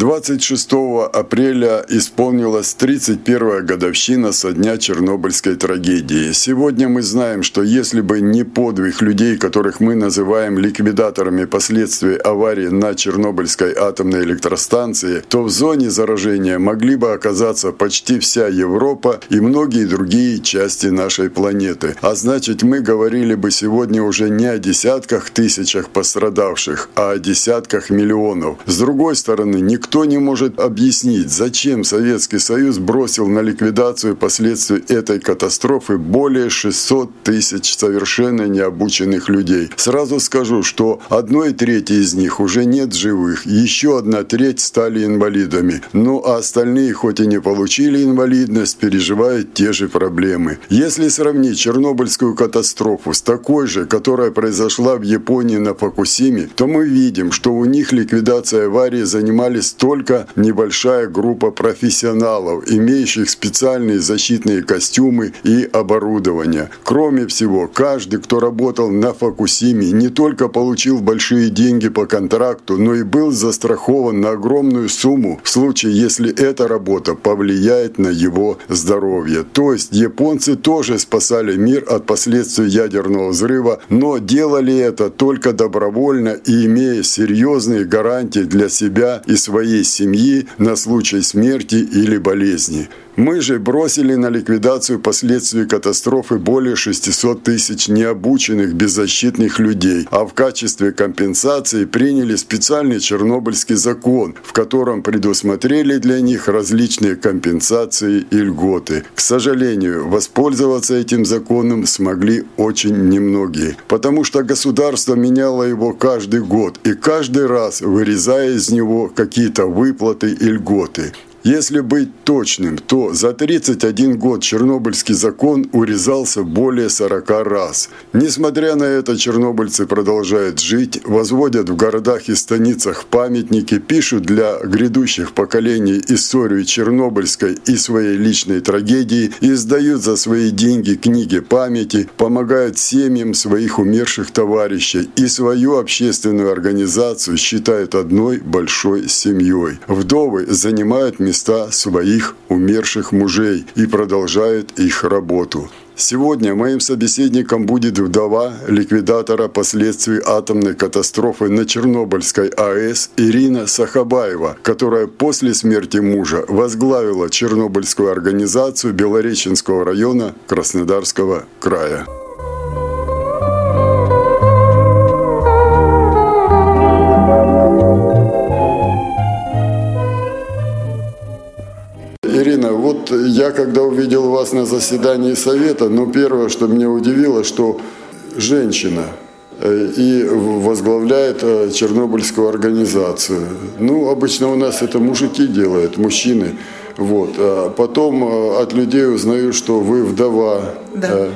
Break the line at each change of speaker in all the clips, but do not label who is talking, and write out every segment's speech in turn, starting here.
26 апреля исполнилась 31 годовщина со дня Чернобыльской трагедии. Сегодня мы знаем, что если бы не подвиг людей, которых мы называем ликвидаторами последствий аварии на Чернобыльской атомной электростанции, то в зоне заражения могли бы оказаться почти вся Европа и многие другие части нашей планеты. А значит, мы говорили бы сегодня уже не о десятках тысячах пострадавших, а о десятках миллионов. С другой стороны, никто Никто не может объяснить, зачем Советский Союз бросил на ликвидацию последствий этой катастрофы более 600 тысяч совершенно необученных людей. Сразу скажу, что одной трети из них уже нет живых, еще одна треть стали инвалидами. Ну а остальные, хоть и не получили инвалидность, переживают те же проблемы. Если сравнить Чернобыльскую катастрофу с такой же, которая произошла в Японии на Фокусиме, то мы видим, что у них ликвидация аварии занимались только небольшая группа профессионалов, имеющих специальные защитные костюмы и оборудование. Кроме всего, каждый, кто работал на Фокусиме, не только получил большие деньги по контракту, но и был застрахован на огромную сумму в случае, если эта работа повлияет на его здоровье. То есть японцы тоже спасали мир от последствий ядерного взрыва, но делали это только добровольно и имея серьезные гарантии для себя и своих своей семьи на случай смерти или болезни. Мы же бросили на ликвидацию последствий катастрофы более 600 тысяч необученных беззащитных людей, а в качестве компенсации приняли специальный Чернобыльский закон, в котором предусмотрели для них различные компенсации и льготы. К сожалению, воспользоваться этим законом смогли очень немногие, потому что государство меняло его каждый год и каждый раз вырезая из него какие-то выплаты и льготы. Если быть точным, то за 31 год Чернобыльский закон урезался более 40 раз. Несмотря на это, чернобыльцы продолжают жить, возводят в городах и станицах памятники, пишут для грядущих поколений историю Чернобыльской и своей личной трагедии, издают за свои деньги книги памяти, помогают семьям своих умерших товарищей и свою общественную организацию считают одной большой семьей. Вдовы занимают места места своих умерших мужей и продолжает их работу. Сегодня моим собеседником будет вдова ликвидатора последствий атомной катастрофы на Чернобыльской АЭС Ирина Сахабаева, которая после смерти мужа возглавила Чернобыльскую организацию Белореченского района Краснодарского края. Я когда увидел вас на заседании совета, ну, первое, что меня удивило, что женщина э, и возглавляет э, Чернобыльскую организацию. Ну, обычно у нас это мужики делают, мужчины. Вот. А потом э, от людей узнаю, что вы вдова.
Да.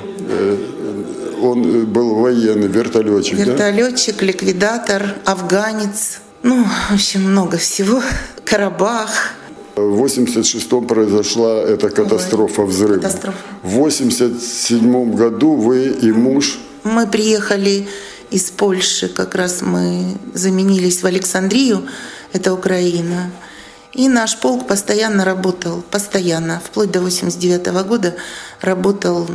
Он был военный, вертолетчик,
Вертолетчик,
да?
ликвидатор, афганец. Ну, в общем, много всего. Карабах.
В 86-м произошла эта катастрофа взрыва. Катастрофа. В 87 году вы и муж...
Мы приехали из Польши, как раз мы заменились в Александрию, это Украина. И наш полк постоянно работал, постоянно, вплоть до 89 -го года работал,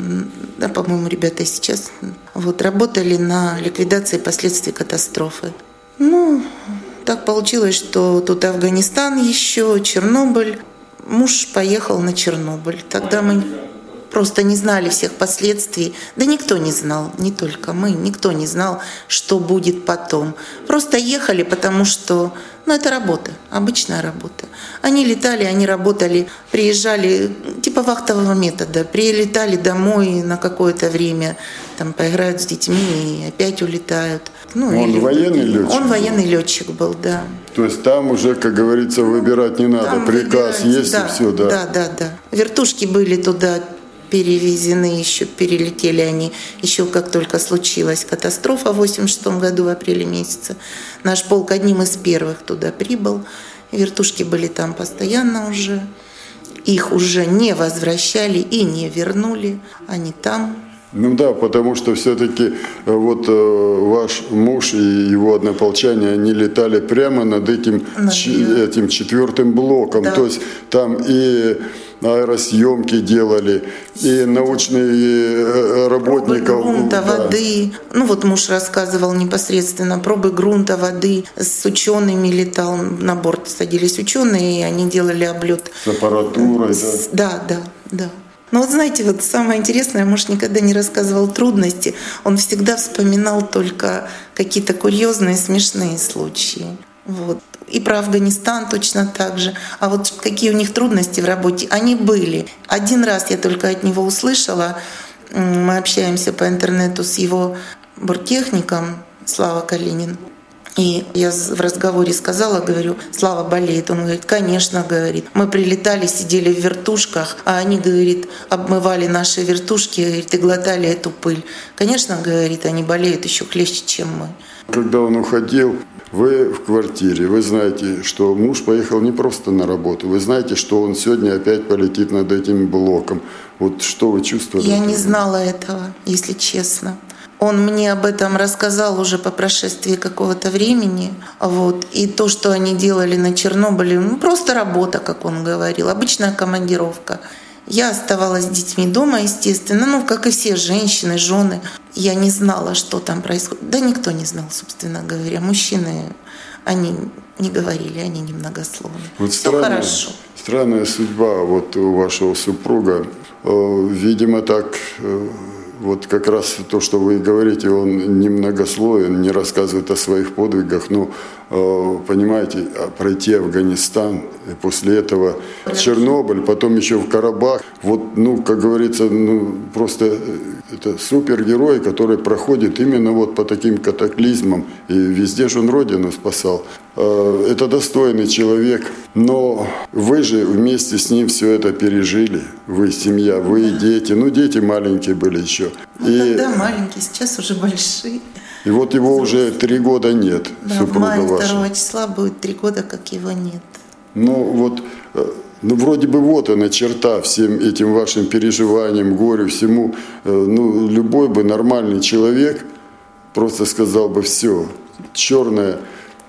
да, по-моему, ребята сейчас, вот, работали на ликвидации последствий катастрофы. Ну, так получилось, что тут Афганистан еще, Чернобыль. Муж поехал на Чернобыль. Тогда мы просто не знали всех последствий. Да никто не знал, не только мы, никто не знал, что будет потом. Просто ехали, потому что ну, это работа, обычная работа. Они летали, они работали, приезжали, типа вахтового метода, прилетали домой на какое-то время, там поиграют с детьми и опять улетают.
Ну, он или, военный летчик?
Он военный летчик был, да.
То есть там уже, как говорится, выбирать не надо, там приказ есть
да,
и все, да?
Да, да, да. Вертушки были туда перевезены еще, перелетели они еще как только случилась катастрофа в 86 году в апреле месяце. Наш полк одним из первых туда прибыл. Вертушки были там постоянно уже. Их уже не возвращали и не вернули. Они там
ну да, потому что все-таки э, вот э, ваш муж и его однополчане, они летали прямо над этим, ч, этим четвертым блоком. Да. То есть там и аэросъемки делали, и научные э, работников.
Пробы грунта, да. воды. Ну вот муж рассказывал непосредственно пробы грунта, воды. С учеными летал, на борт садились ученые, и они делали облет.
С аппаратурой,
да? Да, да, да. Но вот знаете, вот самое интересное, муж никогда не рассказывал трудности, он всегда вспоминал только какие-то курьезные, смешные случаи. Вот. И про Афганистан точно так же. А вот какие у них трудности в работе, они были. Один раз я только от него услышала, мы общаемся по интернету с его борттехником Слава Калинин. И я в разговоре сказала, говорю, Слава болеет. Он говорит, конечно, говорит. Мы прилетали, сидели в вертушках, а они, говорит, обмывали наши вертушки говорит, и глотали эту пыль. Конечно, говорит, они болеют еще хлеще, чем мы.
Когда он уходил, вы в квартире, вы знаете, что муж поехал не просто на работу, вы знаете, что он сегодня опять полетит над этим блоком. Вот что вы чувствовали?
Я не знала этого, если честно. Он мне об этом рассказал уже по прошествии какого-то времени. Вот. И то, что они делали на Чернобыле, ну, просто работа, как он говорил, обычная командировка. Я оставалась с детьми дома, естественно, ну, как и все женщины, жены. Я не знала, что там происходит. Да никто не знал, собственно говоря. Мужчины, они не говорили, они немногословны.
Вот Все странная, хорошо. Странная судьба вот у вашего супруга. Э, видимо, так э, вот как раз то, что вы говорите, он немногословен, не рассказывает о своих подвигах, но, э, понимаете, а пройти Афганистан, и после этого Чернобыль, потом еще в Карабах, вот, ну, как говорится, ну, просто э, это супергерой, который проходит именно вот по таким катаклизмам, и везде же он Родину спасал. Э, это достойный человек, но вы же вместе с ним все это пережили, вы семья, вы дети, ну, дети маленькие были еще,
ну, и, тогда маленькие, сейчас уже большие.
И вот его уже три года нет,
да, супруга в мае ваша. 2 числа будет три года, как его нет.
Ну вот, э, ну вроде бы вот она черта всем этим вашим переживаниям, горю, всему. Э, ну любой бы нормальный человек просто сказал бы все, черное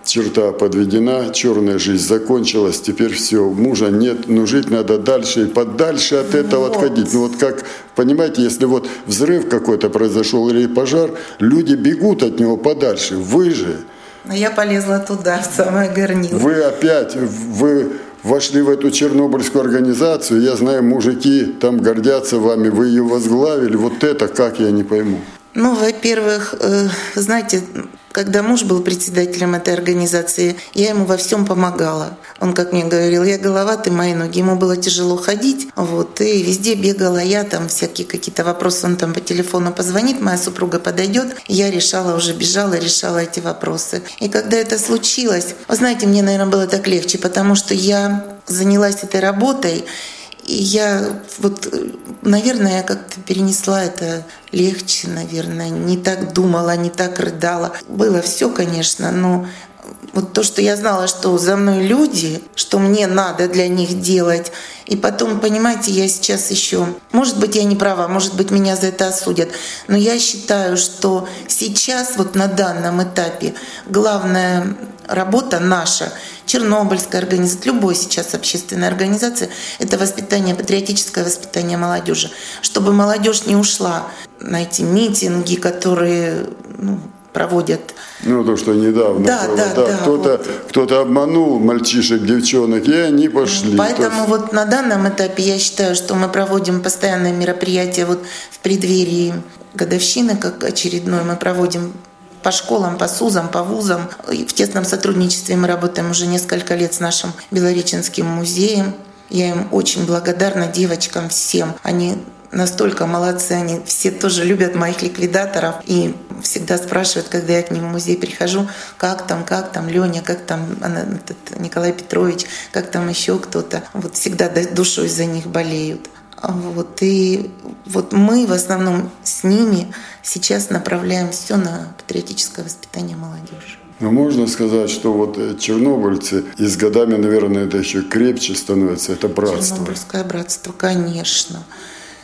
черта подведена, черная жизнь закончилась, теперь все, мужа нет, но жить надо дальше и подальше от этого вот. отходить. Ну вот как, понимаете, если вот взрыв какой-то произошел или пожар, люди бегут от него подальше. Вы же...
Но я полезла туда, в самое горнило.
Вы опять, вы вошли в эту чернобыльскую организацию, я знаю, мужики там гордятся вами, вы ее возглавили, вот это как я не пойму.
Ну, во-первых, э, знаете, когда муж был председателем этой организации, я ему во всем помогала. Он, как мне говорил, я голова, ты мои ноги. Ему было тяжело ходить, вот, и везде бегала я, там всякие какие-то вопросы, он там по телефону позвонит, моя супруга подойдет, я решала, уже бежала, решала эти вопросы. И когда это случилось, вы знаете, мне, наверное, было так легче, потому что я занялась этой работой, и я вот, наверное, я как-то перенесла это легче, наверное, не так думала, не так рыдала. Было все, конечно, но вот то, что я знала, что за мной люди, что мне надо для них делать. И потом, понимаете, я сейчас еще, может быть, я не права, может быть, меня за это осудят, но я считаю, что сейчас, вот на данном этапе, главная работа наша – Чернобыльская организация, любой сейчас общественная организация, это воспитание, патриотическое воспитание молодежи. Чтобы молодежь не ушла на эти митинги, которые ну, проводят.
Ну, то, что недавно.
Да, было, да, да.
Кто-то вот. кто обманул мальчишек, девчонок, и они пошли.
Поэтому есть... вот на данном этапе я считаю, что мы проводим постоянные мероприятия вот в преддверии годовщины, как очередной, мы проводим по школам, по СУЗам, по вузам. И в тесном сотрудничестве мы работаем уже несколько лет с нашим Белореченским музеем. Я им очень благодарна, девочкам всем. Они настолько молодцы, они все тоже любят моих ликвидаторов и всегда спрашивают, когда я к ним в музей прихожу, как там, как там Леня, как там этот Николай Петрович, как там еще кто-то. Вот всегда душой за них болеют. Вот, и вот мы в основном с ними сейчас направляем все на патриотическое воспитание молодежи.
Но можно сказать, что вот э, чернобыльцы и с годами, наверное, это еще крепче становится, это братство.
Чернобыльское братство, конечно.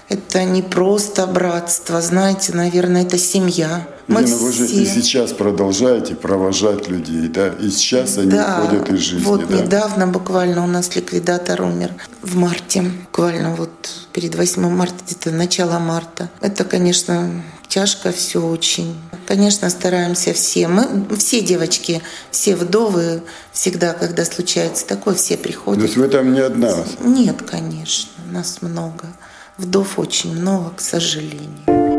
Это не просто братство, знаете, наверное, это семья.
Мы Ирина, все... вы же и сейчас продолжаете провожать людей, да? И сейчас они да, уходят из жизни,
вот
да?
недавно буквально у нас ликвидатор умер в марте, буквально вот перед 8 марта, где-то начало марта. Это, конечно, тяжко все очень. Конечно, стараемся все. Мы, все девочки, все вдовы, всегда, когда случается такое, все приходят. То
есть вы там не одна?
Нет, конечно, нас много. Вдов очень много, к сожалению.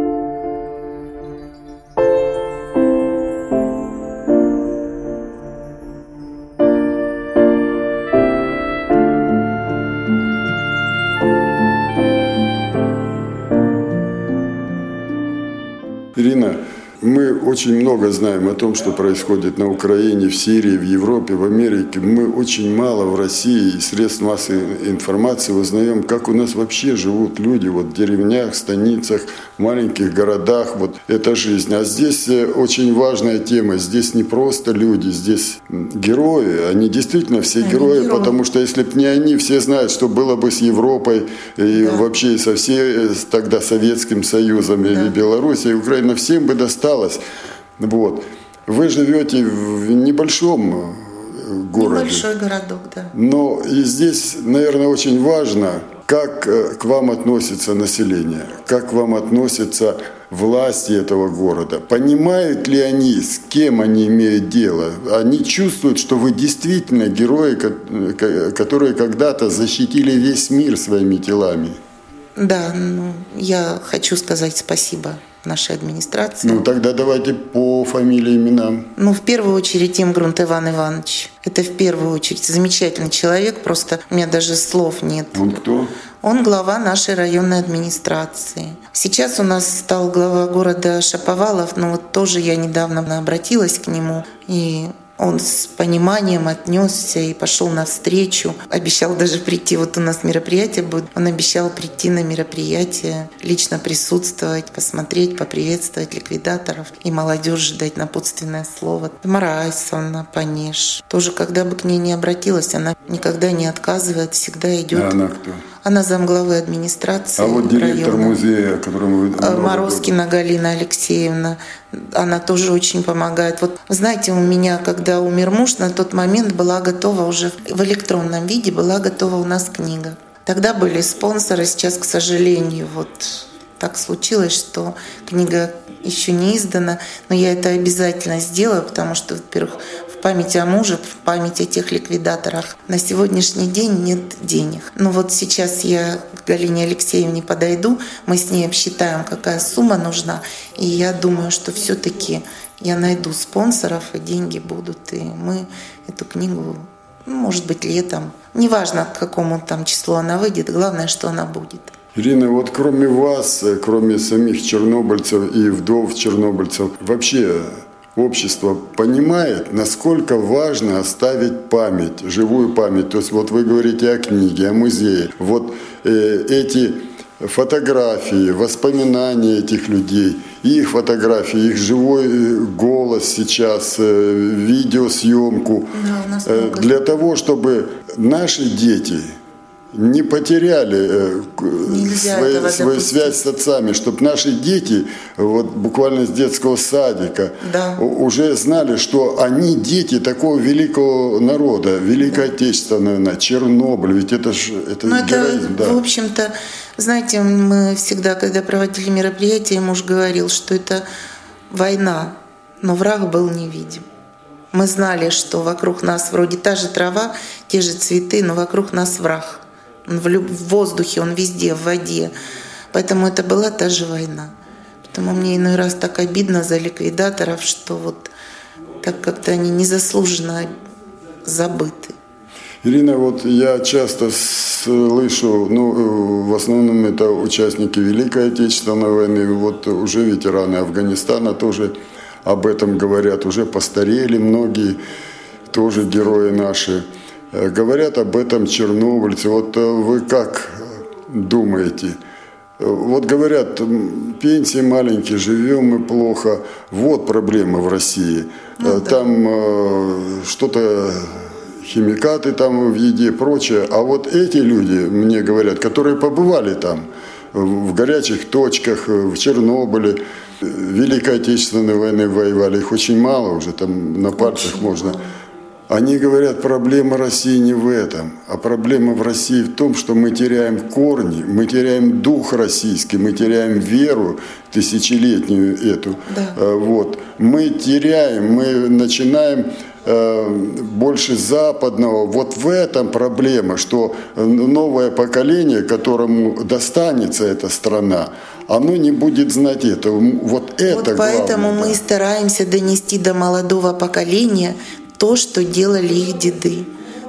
Очень много знаем о том, что происходит на Украине, в Сирии, в Европе, в Америке. Мы очень мало в России и средств массовой информации узнаем, как у нас вообще живут люди вот в деревнях, станицах, маленьких городах. Вот эта жизнь. А здесь э, очень важная тема. Здесь не просто люди, здесь герои. Они действительно все они герои, герои, потому что если бы не они, все знают, что было бы с Европой и да. вообще со всей э, тогда Советским Союзом да. или Белоруссией, Украина, всем бы досталось осталось. Вот. Вы живете в небольшом э, городе.
Небольшой городок, да.
Но и здесь, наверное, очень важно, как э, к вам относится население, как к вам относятся власти этого города. Понимают ли они, с кем они имеют дело? Они чувствуют, что вы действительно герои, которые когда-то защитили весь мир своими телами.
Да, ну, я хочу сказать спасибо нашей администрации.
Ну, тогда давайте по фамилии, именам.
Ну, в первую очередь, Имгрунт Иван Иванович. Это в первую очередь замечательный человек, просто у меня даже слов нет.
Он кто?
Он глава нашей районной администрации. Сейчас у нас стал глава города Шаповалов, но вот тоже я недавно обратилась к нему, и он с пониманием отнесся и пошел навстречу. Обещал даже прийти. Вот у нас мероприятие будет. Он обещал прийти на мероприятие, лично присутствовать, посмотреть, поприветствовать ликвидаторов и молодежь дать напутственное слово. Тамара Айсовна Паниш. Тоже, когда бы к ней не обратилась, она никогда не отказывает, всегда идет. А
она кто?
Она замглавы администрации.
А вот директор района. музея, которому вы...
Э, Морозкина Галина Алексеевна. Она тоже очень помогает. Вот знаете, у меня, когда умер муж, на тот момент была готова уже в электронном виде, была готова у нас книга. Тогда были спонсоры, сейчас, к сожалению, вот так случилось, что книга еще не издана, но я это обязательно сделаю, потому что, во-первых, в память о муже, в память о тех ликвидаторах. На сегодняшний день нет денег. Но вот сейчас я к Галине Алексеевне подойду, мы с ней обсчитаем, какая сумма нужна, и я думаю, что все-таки я найду спонсоров, и деньги будут, и мы эту книгу ну, может быть, летом. Неважно, к какому там числу она выйдет, главное, что она будет.
Ирина, вот кроме вас, кроме самих чернобыльцев и вдов чернобыльцев, вообще общество понимает, насколько важно оставить память, живую память. То есть вот вы говорите о книге, о музее. Вот э, эти фотографии, воспоминания этих людей, их фотографии, их живой э, голос сейчас, э, видеосъемку. Да, э, для того, чтобы наши дети – не потеряли э, свои, свою связь с отцами, чтобы наши дети, вот буквально с детского садика, да. уже знали, что они дети такого великого народа, Великой да. Отечественной Чернобыль, ведь это же это,
ну, героизм. Это, да. В общем-то, знаете, мы всегда, когда проводили мероприятия, муж говорил, что это война, но враг был невидим. Мы знали, что вокруг нас вроде та же трава, те же цветы, но вокруг нас враг. Он в воздухе, он везде, в воде. Поэтому это была та же война. Поэтому мне иной раз так обидно за ликвидаторов, что вот так как-то они незаслуженно забыты.
Ирина, вот я часто слышу, ну, в основном это участники Великой Отечественной войны, вот уже ветераны Афганистана тоже об этом говорят, уже постарели многие, тоже герои наши. Э, говорят об этом чернобыльцы. Вот э, вы как думаете? Вот говорят, пенсии маленькие, живем мы плохо. Вот проблема в России. Ну, там да. что-то химикаты там в еде, прочее. А вот эти люди, мне говорят, которые побывали там, в горячих точках, в Чернобыле, Великой Отечественной войны воевали, их очень мало уже, там на пальцах очень можно. Мало. Они говорят, проблема России не в этом, а проблема в России в том, что мы теряем корни, мы теряем дух российский, мы теряем веру тысячелетнюю эту. Да. Э, вот. Мы теряем, мы начинаем Э, больше западного. Вот в этом проблема, что новое поколение, которому достанется эта страна, оно не будет знать этого. Вот это вот
поэтому
главное,
мы да. стараемся донести до молодого поколения то, что делали их деды,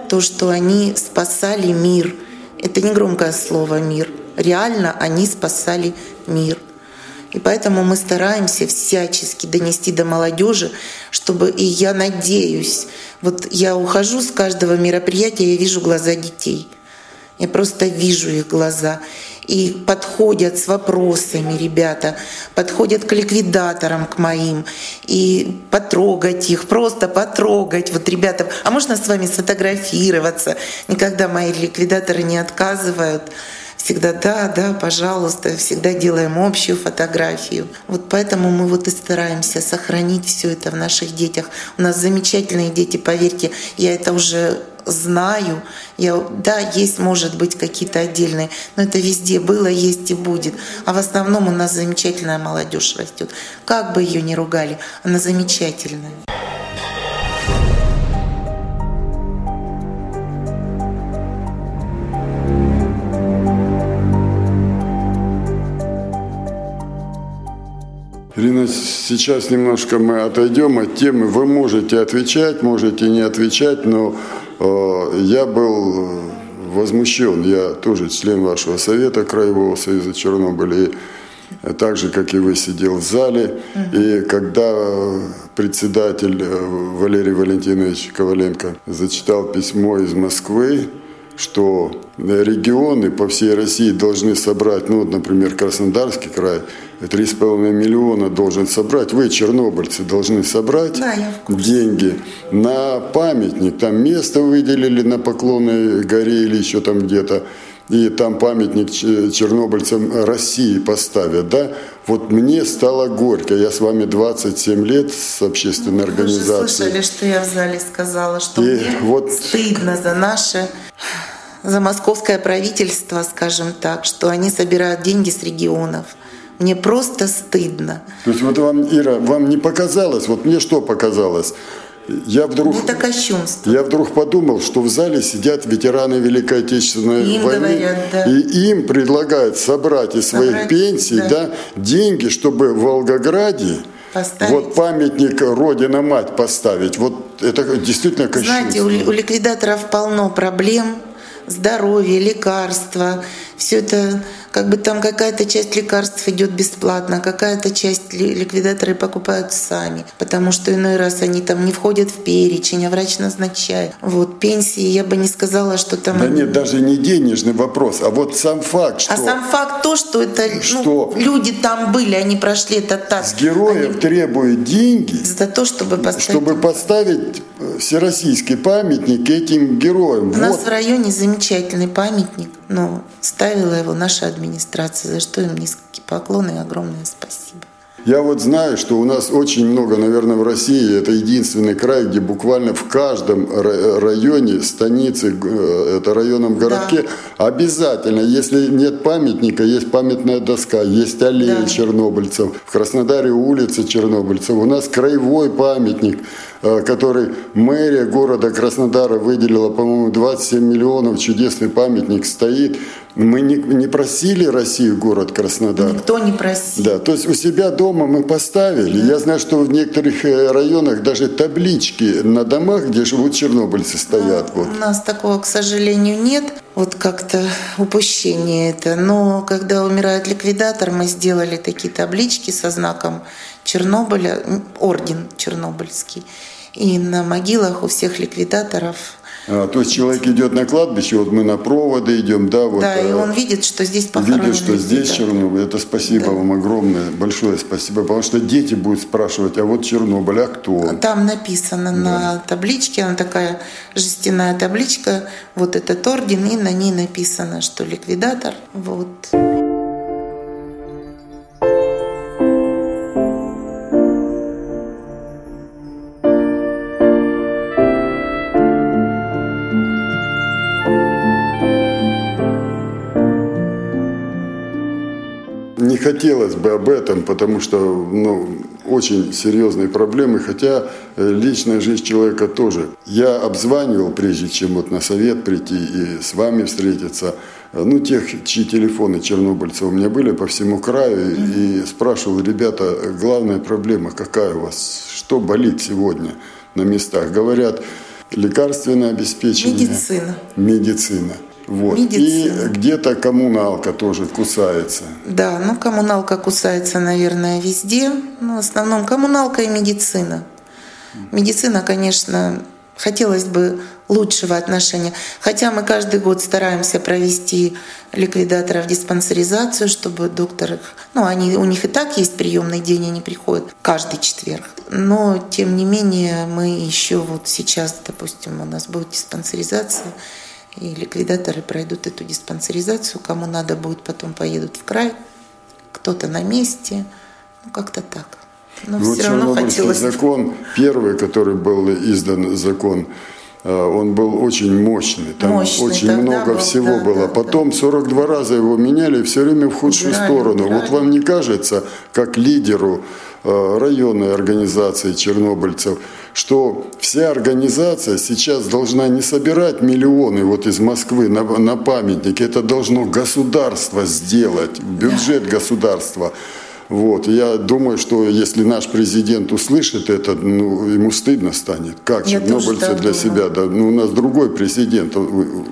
то, что они спасали мир. Это не громкое слово «мир». Реально они спасали мир. И поэтому мы стараемся всячески донести до молодежи, чтобы, и я надеюсь, вот я ухожу с каждого мероприятия, я вижу глаза детей. Я просто вижу их глаза. И подходят с вопросами ребята, подходят к ликвидаторам, к моим, и потрогать их, просто потрогать. Вот ребята, а можно с вами сфотографироваться? Никогда мои ликвидаторы не отказывают всегда да, да, пожалуйста, всегда делаем общую фотографию. Вот поэтому мы вот и стараемся сохранить все это в наших детях. У нас замечательные дети, поверьте, я это уже знаю. Я, да, есть, может быть, какие-то отдельные, но это везде было, есть и будет. А в основном у нас замечательная молодежь растет. Как бы ее ни ругали, она замечательная.
Ирина, сейчас немножко мы отойдем от темы. Вы можете отвечать, можете не отвечать, но я был возмущен. Я тоже член вашего совета Краевого союза Чернобыля. И так же, как и вы, сидел в зале. И когда председатель э, Валерий Валентинович Коваленко зачитал письмо из Москвы, что регионы по всей России должны собрать, ну, например, Краснодарский край, 3,5 миллиона должен собрать, вы, чернобыльцы, должны собрать да, деньги на памятник. Там место выделили на Поклонной горе или еще там где-то, и там памятник чернобыльцам России поставят, да? Вот мне стало горько. Я с вами 27 лет с общественной ну, организацией. Вы
слышали, что я в зале сказала, что и мне вот... стыдно за наше за московское правительство, скажем так, что они собирают деньги с регионов. Мне просто стыдно.
То есть вот вам, Ира, вам не показалось, вот мне что показалось? Я вдруг,
это кощунство.
Я вдруг подумал, что в зале сидят ветераны Великой Отечественной им войны,
говорят, да.
и им предлагают собрать из собрать, своих пенсий да. Да, деньги, чтобы в Волгограде поставить. вот памятник Родина Мать поставить. Вот это действительно кощунство.
Знаете, у, у ликвидаторов полно проблем, здоровье, лекарства, все это как бы там какая-то часть лекарств идет бесплатно, какая-то часть ликвидаторы покупают сами, потому что иной раз они там не входят в перечень, а врач назначает. Вот пенсии я бы не сказала, что там...
Да нет, даже не денежный вопрос, а вот сам факт,
что... А сам факт то, что это ну, что? Ну, люди там были, они прошли это так.
С героев они... требуют деньги
за то, чтобы поставить...
Чтобы поставить э, всероссийский памятник этим героям.
У вот. нас в районе замечательный памятник, но ставила его наша администрация, за что им низкие поклоны и огромное спасибо.
Я вот знаю, что у нас очень много, наверное, в России, это единственный край, где буквально в каждом районе, станице, э, это районном городке, да. обязательно, если нет памятника, есть памятная доска, есть аллея да. чернобыльцев. В Краснодаре улица чернобыльцев. У нас краевой памятник, который мэрия города Краснодара выделила, по-моему, 27 миллионов, чудесный памятник стоит. Мы не, не просили Россию город Краснодар.
Никто не просил.
Да, то есть у себя дома мы поставили. Я знаю, что в некоторых э, районах даже таблички на домах, где живут чернобыльцы, стоят.
Ну, вот. У нас такого, к сожалению, нет. Вот как-то упущение это. Но когда умирает ликвидатор, мы сделали такие таблички со знаком Чернобыля, орден чернобыльский. И на могилах у всех ликвидаторов
а, то есть человек идет на кладбище, вот мы на проводы идем, да, вот.
Да, и а, он видит, что здесь похоронены.
Видит, что здесь Чернобыль. Это спасибо да. вам огромное, большое спасибо, потому что дети будут спрашивать, а вот Чернобыль, а кто?
Там написано да. на табличке, она такая жестяная табличка, вот этот орден, и на ней написано, что ликвидатор, вот.
Хотелось бы об этом, потому что ну, очень серьезные проблемы, хотя э, личная жизнь человека тоже. Я обзванивал, прежде чем вот на совет прийти и с вами встретиться, э, ну, тех, чьи телефоны чернобыльцев у меня были по всему краю, и спрашивал, ребята, главная проблема какая у вас, что болит сегодня на местах? Говорят, лекарственное обеспечение.
Медицина.
Медицина. Вот. И где-то коммуналка тоже кусается.
Да, ну коммуналка кусается, наверное, везде. Но в основном коммуналка и медицина. Медицина, конечно, хотелось бы лучшего отношения. Хотя мы каждый год стараемся провести ликвидаторов диспансеризацию, чтобы доктор. Ну, они, у них и так есть приемный день, они приходят каждый четверг. Но, тем не менее, мы еще вот сейчас, допустим, у нас будет диспансеризация, и ликвидаторы пройдут эту диспансеризацию. Кому надо будет, потом поедут в край. Кто-то на месте. Ну, как-то так.
Но ну, все равно хотелось... закон, первый, который был издан закон, он был очень мощный. Там мощный, очень много был, всего да, было. Да, Потом да. 42 раза его меняли, все время в худшую убирали, сторону. Убирали. Вот вам не кажется, как лидеру Э, районной организации чернобыльцев, что вся организация сейчас должна не собирать миллионы вот из Москвы на, на памятники, это должно государство сделать, бюджет государства. Вот. Я думаю, что если наш президент услышит это, ну, ему стыдно станет. Как Я чернобыльцы для себя? Да, ну, у нас другой президент, он,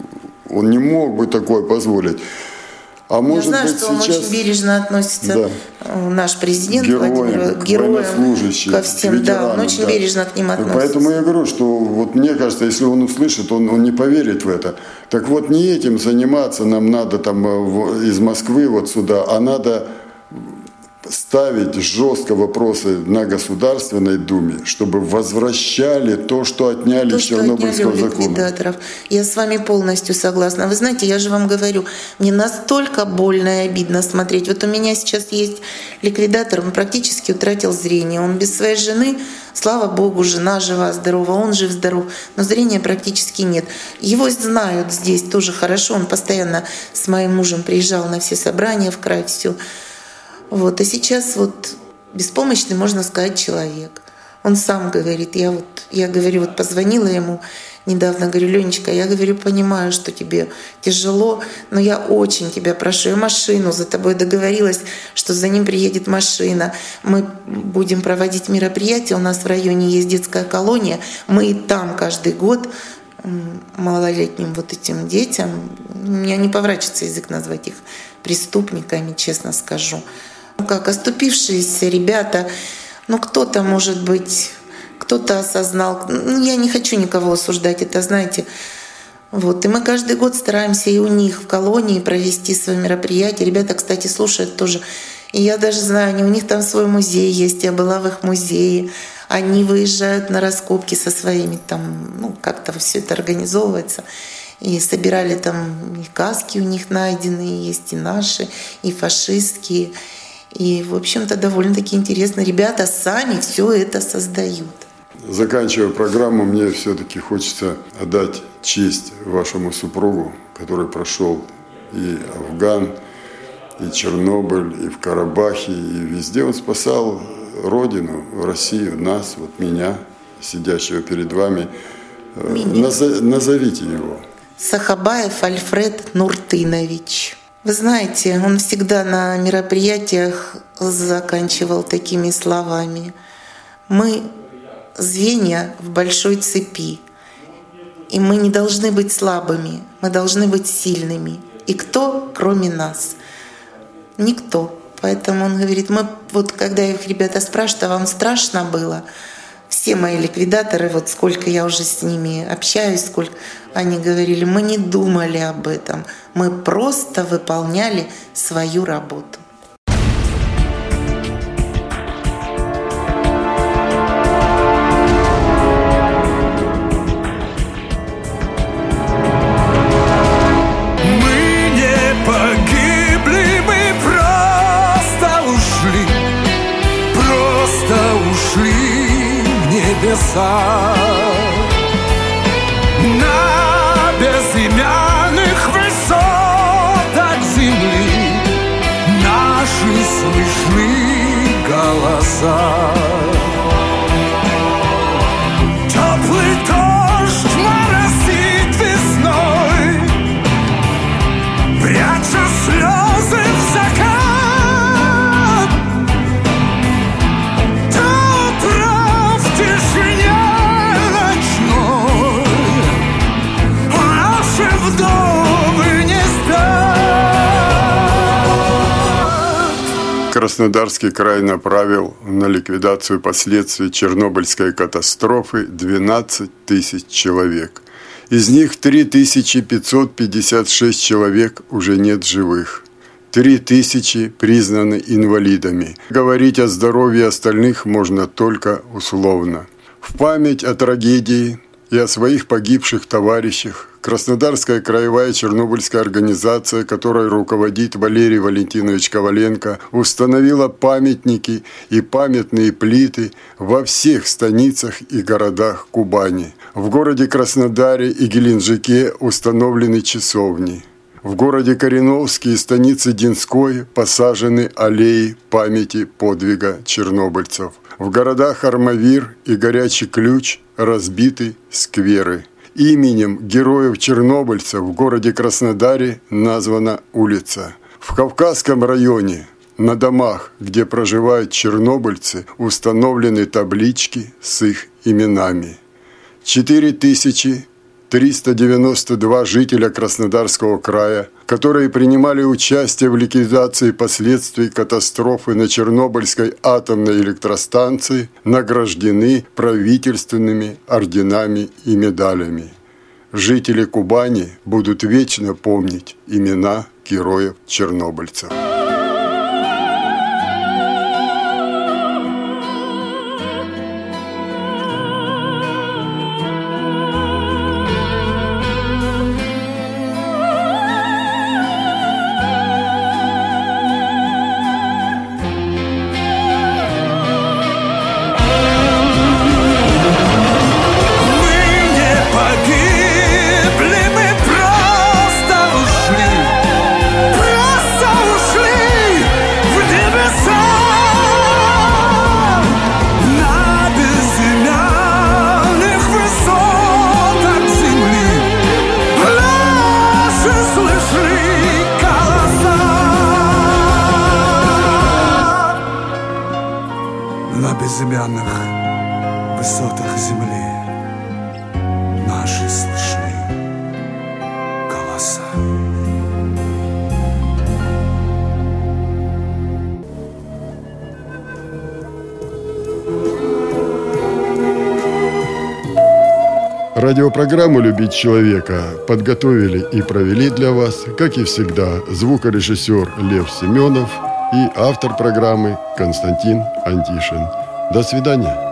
он не мог бы такое позволить.
А может Я знаю, быть, что он сейчас... очень бережно относится, да. Э, наш президент
героям, Владимир, к героям,
ко всем, да, он очень да. бережно к ним относится.
Поэтому я говорю, что вот мне кажется, если он услышит, он, он не поверит в это. Так вот, не этим заниматься нам надо там э, из Москвы вот сюда, а надо ставить жестко вопросы на Государственной Думе, чтобы возвращали то, что отняли то, из Чернобыльского отняли закона. Ликвидаторов.
Я с вами полностью согласна. Вы знаете, я же вам говорю, мне настолько больно и обидно смотреть. Вот у меня сейчас есть ликвидатор, он практически утратил зрение. Он без своей жены, слава богу, жена жива, здорова, он жив-здоров, но зрения практически нет. Его знают здесь тоже хорошо, он постоянно с моим мужем приезжал на все собрания в край, все. Вот. А сейчас вот беспомощный, можно сказать, человек. Он сам говорит, я вот, я говорю, вот позвонила ему недавно, говорю, Ленечка, я говорю, понимаю, что тебе тяжело, но я очень тебя прошу, я машину за тобой договорилась, что за ним приедет машина, мы будем проводить мероприятия, у нас в районе есть детская колония, мы и там каждый год малолетним вот этим детям, у меня не поворачивается язык назвать их преступниками, честно скажу, как оступившиеся ребята, ну кто-то, может быть, кто-то осознал. Ну, я не хочу никого осуждать, это, знаете, вот. И мы каждый год стараемся и у них в колонии провести свои мероприятия. Ребята, кстати, слушают тоже. И я даже знаю, у них там свой музей есть, я была в их музее. Они выезжают на раскопки со своими там, ну, как-то все это организовывается. И собирали там и каски у них найденные, есть и наши, и фашистские. И, в общем-то, довольно-таки интересно. Ребята сами все это создают.
Заканчивая программу, мне все-таки хочется отдать честь вашему супругу, который прошел и Афган, и Чернобыль, и в Карабахе, и везде он спасал Родину, Россию, нас, вот меня, сидящего перед вами. Меня. Назовите его.
Сахабаев Альфред Нуртынович. Вы знаете, он всегда на мероприятиях заканчивал такими словами. Мы звенья в большой цепи. И мы не должны быть слабыми, мы должны быть сильными. И кто, кроме нас? Никто. Поэтому он говорит, мы вот когда их ребята спрашивают, а вам страшно было? Все мои ликвидаторы, вот сколько я уже с ними общаюсь, сколько они говорили, мы не думали об этом, мы просто выполняли свою работу.
Небеса На безымянных высотах земли Наши слышны голоса
Краснодарский край направил на ликвидацию последствий Чернобыльской катастрофы 12 тысяч человек. Из них 3556 человек уже нет живых. 3000 признаны инвалидами. Говорить о здоровье остальных можно только условно. В память о трагедии и о своих погибших товарищах Краснодарская краевая чернобыльская организация, которой руководит Валерий Валентинович Коваленко, установила памятники и памятные плиты во всех станицах и городах Кубани. В городе Краснодаре и Геленджике установлены часовни. В городе Кореновске и станице Динской посажены аллеи памяти подвига чернобыльцев. В городах Армавир и Горячий Ключ разбиты скверы. Именем героев-чернобыльцев в городе Краснодаре названа улица. В Кавказском районе на домах, где проживают чернобыльцы, установлены таблички с их именами. 4000 392 жителя Краснодарского края, которые принимали участие в ликвидации последствий катастрофы на Чернобыльской атомной электростанции, награждены правительственными орденами и медалями. Жители Кубани будут вечно помнить имена героев-чернобыльцев.
Радиопрограмму «Любить человека» подготовили и провели для вас, как и всегда, звукорежиссер Лев Семенов и автор программы Константин Антишин. До свидания.